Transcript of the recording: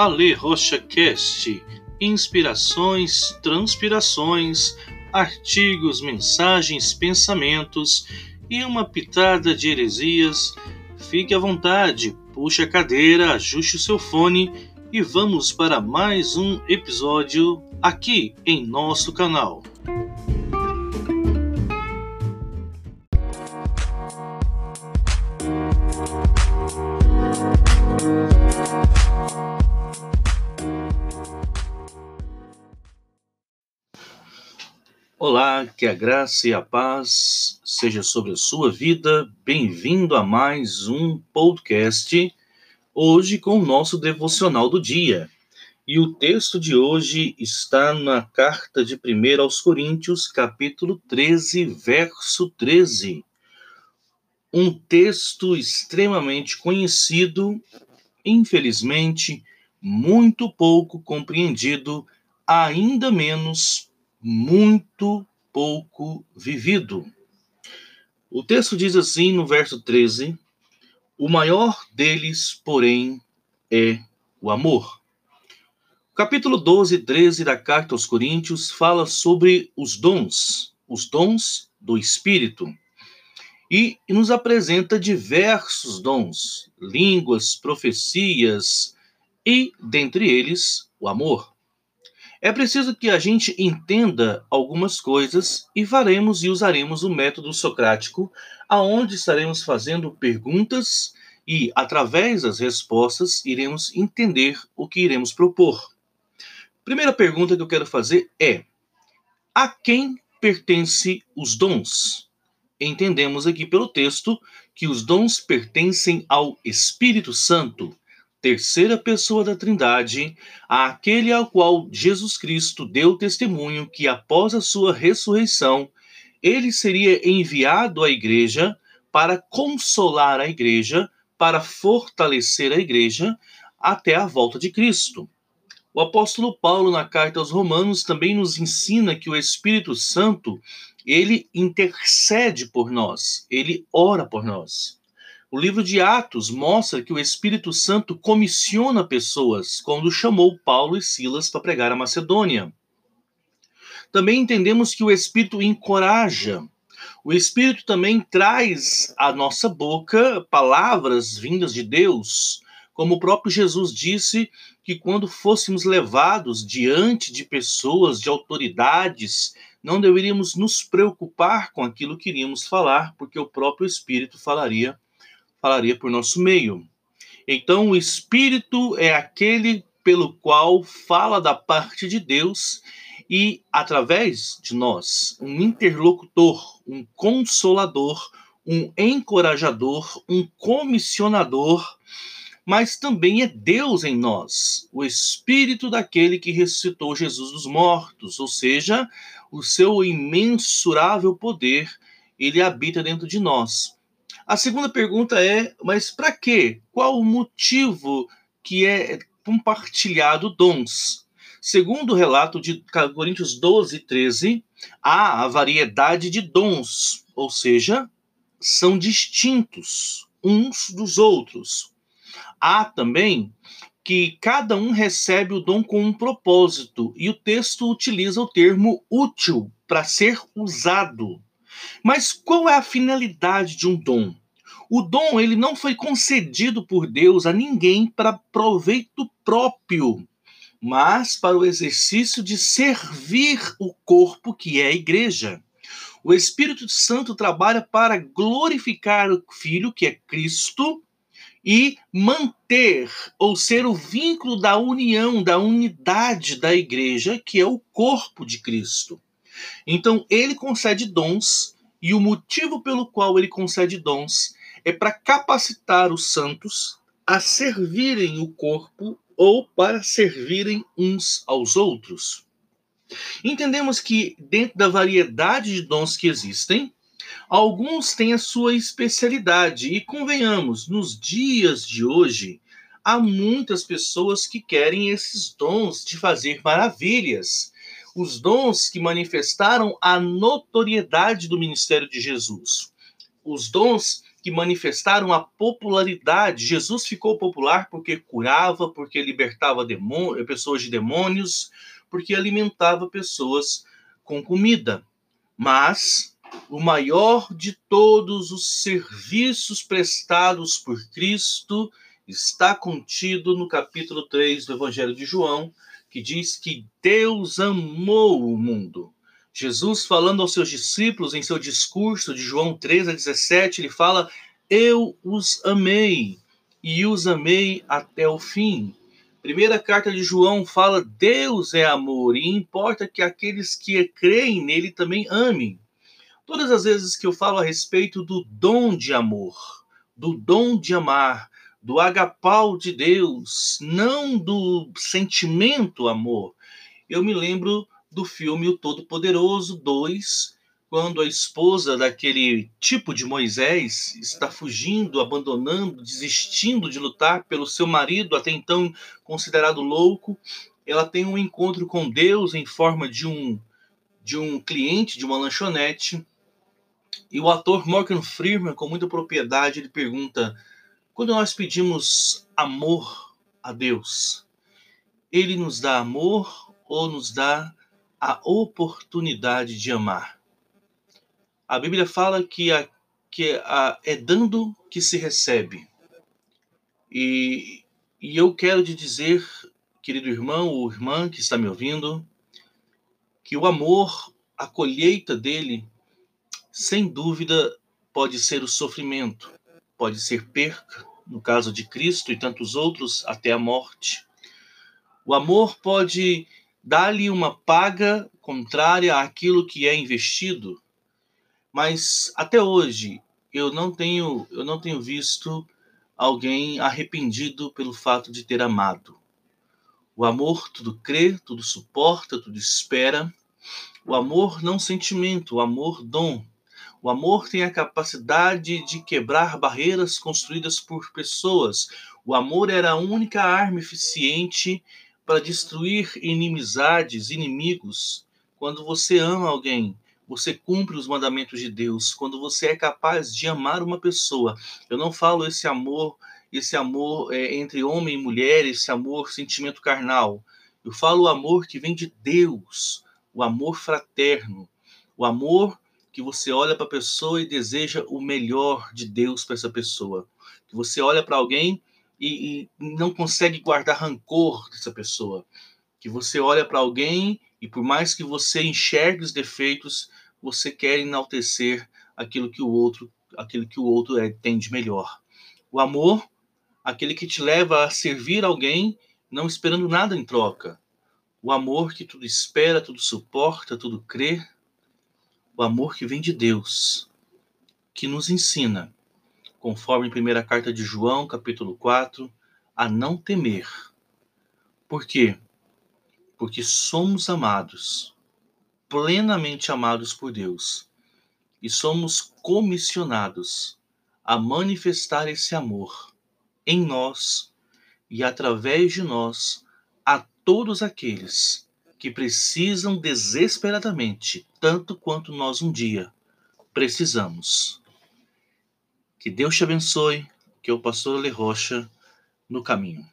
Ale Rocha Cast, inspirações, transpirações, artigos, mensagens, pensamentos e uma pitada de heresias. Fique à vontade, puxe a cadeira, ajuste o seu fone e vamos para mais um episódio aqui em nosso canal. Que a graça e a paz seja sobre a sua vida. Bem-vindo a mais um podcast. Hoje com o nosso devocional do dia. E o texto de hoje está na carta de 1 aos Coríntios, capítulo 13, verso 13. Um texto extremamente conhecido, infelizmente, muito pouco compreendido, ainda menos muito pouco vivido. O texto diz assim no verso 13: O maior deles, porém, é o amor. O capítulo 12 e 13 da carta aos Coríntios fala sobre os dons, os dons do Espírito. E nos apresenta diversos dons, línguas, profecias e, dentre eles, o amor. É preciso que a gente entenda algumas coisas e faremos e usaremos o método socrático, aonde estaremos fazendo perguntas e, através das respostas, iremos entender o que iremos propor. Primeira pergunta que eu quero fazer é: a quem pertence os dons? Entendemos aqui pelo texto que os dons pertencem ao Espírito Santo, terceira pessoa da Trindade, àquele ao qual Jesus Cristo deu testemunho que após a sua ressurreição, ele seria enviado à igreja para consolar a igreja, para fortalecer a igreja até a volta de Cristo. O apóstolo Paulo na carta aos Romanos também nos ensina que o Espírito Santo, ele intercede por nós, ele ora por nós. O livro de Atos mostra que o Espírito Santo comissiona pessoas quando chamou Paulo e Silas para pregar a Macedônia. Também entendemos que o Espírito encoraja. O Espírito também traz à nossa boca palavras vindas de Deus, como o próprio Jesus disse que quando fôssemos levados diante de pessoas, de autoridades, não deveríamos nos preocupar com aquilo que iríamos falar, porque o próprio Espírito falaria falaria por nosso meio. Então, o Espírito é aquele pelo qual fala da parte de Deus e, através de nós, um interlocutor, um consolador, um encorajador, um comissionador, mas também é Deus em nós, o Espírito daquele que ressuscitou Jesus dos mortos, ou seja, o seu imensurável poder, ele habita dentro de nós. A segunda pergunta é: mas para quê? Qual o motivo que é compartilhado dons? Segundo o relato de Coríntios 12, 13, há a variedade de dons, ou seja, são distintos uns dos outros. Há também que cada um recebe o dom com um propósito, e o texto utiliza o termo útil para ser usado. Mas qual é a finalidade de um dom? O dom ele não foi concedido por Deus a ninguém para proveito próprio, mas para o exercício de servir o corpo que é a igreja. O Espírito Santo trabalha para glorificar o Filho, que é Cristo, e manter ou ser o vínculo da união, da unidade da igreja, que é o corpo de Cristo. Então, ele concede dons, e o motivo pelo qual ele concede dons é para capacitar os santos a servirem o corpo ou para servirem uns aos outros. Entendemos que, dentro da variedade de dons que existem, alguns têm a sua especialidade, e convenhamos, nos dias de hoje, há muitas pessoas que querem esses dons de fazer maravilhas, os dons que manifestaram a notoriedade do ministério de Jesus, os dons que manifestaram a popularidade. Jesus ficou popular porque curava, porque libertava demônios, pessoas de demônios, porque alimentava pessoas com comida. Mas o maior de todos os serviços prestados por Cristo está contido no capítulo 3 do Evangelho de João, que diz que Deus amou o mundo. Jesus, falando aos seus discípulos em seu discurso de João 3 a 17, ele fala: Eu os amei e os amei até o fim. Primeira carta de João fala: Deus é amor e importa que aqueles que creem nele também amem. Todas as vezes que eu falo a respeito do dom de amor, do dom de amar, do agapau de Deus, não do sentimento amor. Eu me lembro do filme O Todo-Poderoso 2, quando a esposa daquele tipo de Moisés está fugindo, abandonando, desistindo de lutar pelo seu marido, até então considerado louco, ela tem um encontro com Deus em forma de um de um cliente de uma lanchonete. E o ator Morgan Freeman, com muita propriedade, ele pergunta: quando nós pedimos amor a Deus, Ele nos dá amor ou nos dá a oportunidade de amar? A Bíblia fala que, a, que a, é dando que se recebe. E, e eu quero te dizer, querido irmão ou irmã que está me ouvindo, que o amor, a colheita dele, sem dúvida, pode ser o sofrimento, pode ser perca, no caso de Cristo e tantos outros, até a morte. O amor pode dar-lhe uma paga contrária àquilo que é investido, mas até hoje eu não tenho eu não tenho visto alguém arrependido pelo fato de ter amado. O amor tudo crê, tudo suporta, tudo espera. O amor não sentimento, o amor dom. O amor tem a capacidade de quebrar barreiras construídas por pessoas. O amor era a única arma eficiente para destruir inimizades, inimigos. Quando você ama alguém, você cumpre os mandamentos de Deus. Quando você é capaz de amar uma pessoa, eu não falo esse amor, esse amor é, entre homem e mulher, esse amor sentimento carnal. Eu falo o amor que vem de Deus, o amor fraterno, o amor que você olha para a pessoa e deseja o melhor de Deus para essa pessoa. Que você olha para alguém e, e, não consegue guardar rancor dessa pessoa. Que você olha para alguém e por mais que você enxergue os defeitos, você quer enaltecer aquilo que o outro, aquilo que o outro é, tem de melhor. O amor, aquele que te leva a servir alguém, não esperando nada em troca. O amor que tudo espera, tudo suporta, tudo crê, o amor que vem de Deus, que nos ensina, conforme em primeira carta de João, capítulo 4, a não temer. Por quê? Porque somos amados, plenamente amados por Deus, e somos comissionados a manifestar esse amor em nós e através de nós a todos aqueles que precisam desesperadamente, tanto quanto nós um dia precisamos. Que Deus te abençoe, que o pastor Le Rocha no caminho.